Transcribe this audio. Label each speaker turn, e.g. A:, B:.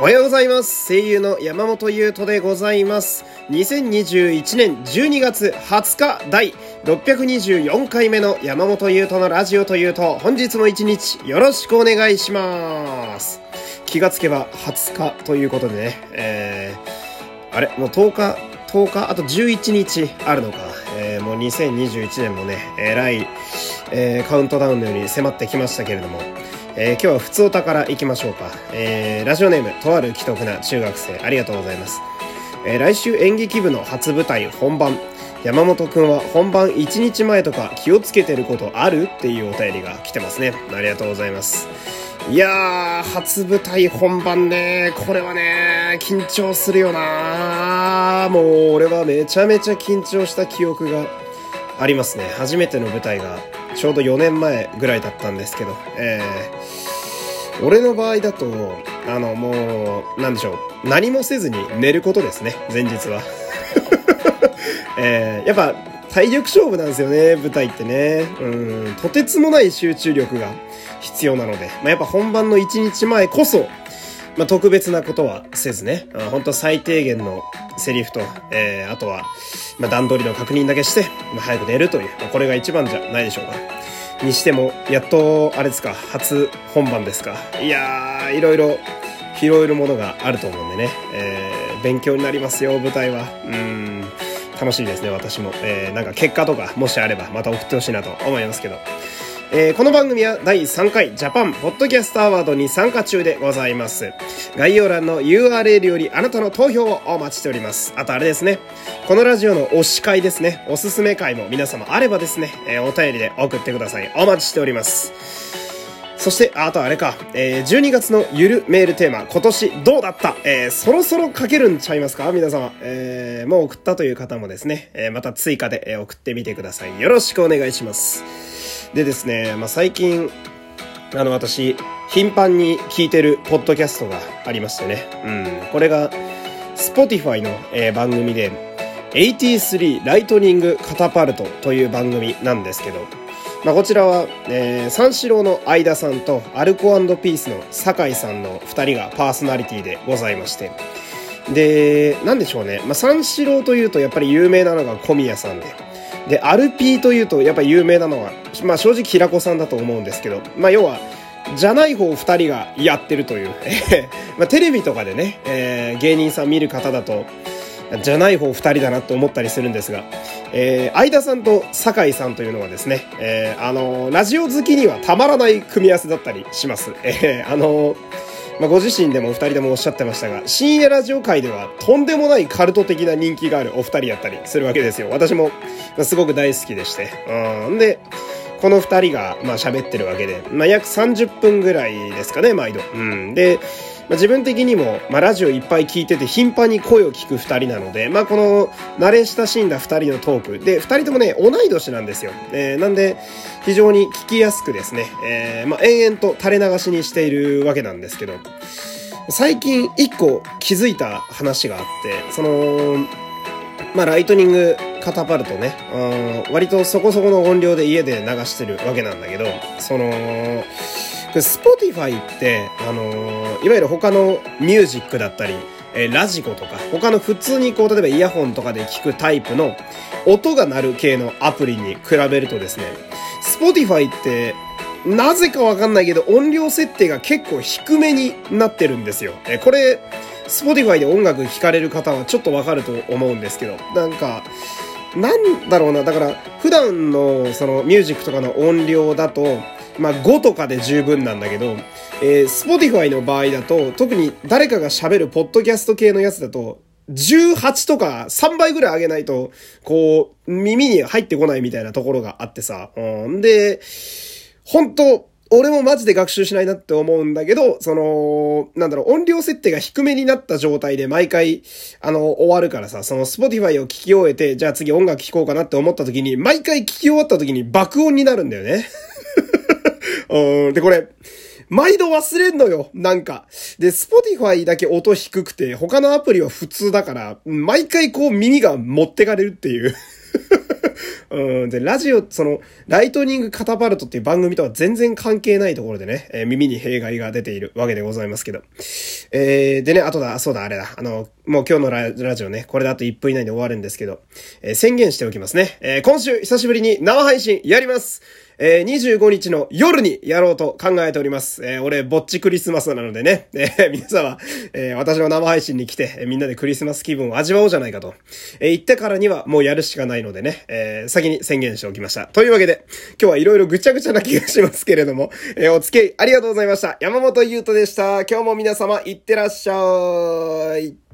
A: おはようございます。声優の山本優斗でございます。2021年12月20日第624回目の山本優斗のラジオというと、本日も一日よろしくお願いします。気がつけば20日ということでね、えー、あれもう10日、10日あと11日あるのか。えー、もう2021年もね、えらい、えー、カウントダウンのように迫ってきましたけれども、えー、今日は普通お宝行きましょうか。えー、ラジオネーム、とある既得な中学生、ありがとうございます。えー、来週演劇部の初舞台本番。山本くんは本番1日前とか気をつけてることある？っていうお便りが来てますね。ありがとうございます。いやー、初舞台本番ね。これはね、緊張するよなもう俺はめちゃめちゃ緊張した記憶がありますね。初めての舞台がちょうど4年前ぐらいだったんですけど、えー、俺の場合だと、あの、もう、なんでしょう、何もせずに寝ることですね、前日は。えー、やっぱ、体力勝負なんですよね、舞台ってね。うん、とてつもない集中力が必要なので、まあ、やっぱ本番の1日前こそ、まあ、特別なことはせずね、本当最低限のセリフと、えー、あとは、まあ、段取りの確認だけして、まあ、早く寝るという、まあ、これが一番じゃないでしょうか。にしても、やっと、あれですか、初本番ですか。いやー、いろいろ、拾えるものがあると思うんでね、えー、勉強になりますよ、舞台は。うん、楽しいですね、私も。えー、なんか結果とか、もしあれば、また送ってほしいなと思いますけど。えー、この番組は第3回ジャパンポッドキャストアワードに参加中でございます。概要欄の URL よりあなたの投票をお待ちしております。あとあれですね。このラジオの推し会ですね。おすすめ会も皆様あればですね、えー、お便りで送ってください。お待ちしております。そして、あとあれか、えー、12月のゆるメールテーマ、今年どうだった？えー、そろそろ書けるんちゃいますか？皆様。えー、もう送ったという方もですね、え、また追加で、送ってみてください。よろしくお願いします。でですね、まあ、最近、あの、私、頻繁に聞いてるポッドキャストがありましてね。うん。これが、Spotify の、えー、番組で、83ライトニングカタパルトという番組なんですけど、まあ、こちらは、えー、三四郎の相田さんとアルコピースの酒井さんの二人がパーソナリティでございまして。で、なんでしょうね。まあ、三四郎というとやっぱり有名なのが小宮さんで。で、アルピーというとやっぱ有名なのは、まあ正直平子さんだと思うんですけど、まあ要は、じゃない方二人がやってるという。まあテレビとかでね、えー、芸人さん見る方だと、じゃない方二人だなって思ったりするんですが、えー、相田さんと酒井さんというのはですね、えー、あのー、ラジオ好きにはたまらない組み合わせだったりします。えー、あのー、まあ、ご自身でもお二人でもおっしゃってましたが、深夜ラジオ界ではとんでもないカルト的な人気があるお二人やったりするわけですよ。私も、すごく大好きでして。うん。で、この二人が、まあ、喋ってるわけで、まあ、約30分ぐらいですかね、毎度。うん。で、まあ、自分的にも、まあ、ラジオいっぱい聞いてて頻繁に声を聞く二人なので、まあ、この慣れ親しんだ二人のトーク。で、二人ともね、同い年なんですよ。えー、なんで、非常に聞きやすくですね、えー、まあ、延々と垂れ流しにしているわけなんですけど、最近一個気づいた話があって、その、まあ、ライトニングカタパルトね、うん、割とそこそこの音量で家で流してるわけなんだけど、その、 Spotify って、あのー、いわゆる他のミュージックだったり、えー、ラジコとか、他の普通にこう、例えばイヤホンとかで聞くタイプの音が鳴る系のアプリに比べるとですね、 Spotify って、なぜかわかんないけど、音量設定が結構低めになってるんですよ。えー、これ、Spotify で音楽聴かれる方はちょっとわかると思うんですけど、なんか、なんだろうな、だから、普段のそのミュージックとかの音量だと、まあ5とかで十分なんだけど、えー、Spotify の場合だと、特に誰かが喋るポッドキャスト系のやつだと、18とか3倍ぐらい上げないと、こう、耳に入ってこないみたいなところがあってさ。うん、で、本当俺もマジで学習しないなって思うんだけど、その、なんだろう、音量設定が低めになった状態で毎回、あの、終わるからさ、その Spotify を聞き終えて、じゃあ次音楽聴こうかなって思った時に、毎回聞き終わった時に爆音になるんだよね。うん、で、これ、毎度忘れんのよ、なんか。で、Spotify だけ音低くて、他のアプリは普通だから、毎回こう耳が持ってかれるっていう。うん。で、ラジオ、その、ライトニングカタパルトっていう番組とは全然関係ないところでね、えー、耳に弊害が出ているわけでございますけど。えー、でね、あとだ、そうだ、あれだ。あの、もう今日のラジオね、これであと1分以内で終わるんですけど、えー、宣言しておきますね。え、今週久しぶりに生配信やりますえー、25日の夜にやろうと考えております。えー、俺、ぼっちクリスマスなのでね、えー、皆様、えー、私の生配信に来て、えー、みんなでクリスマス気分を味わおうじゃないかと、えー、言ってからにはもうやるしかないのでね、えー、先に宣言しておきました。というわけで、今日はいろいろぐちゃぐちゃな気がしますけれども、えー、お付き合いありがとうございました。山本優斗でした。今日も皆様、いってらっしゃい。